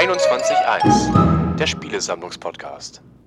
21.1, der Spielesammlungspodcast.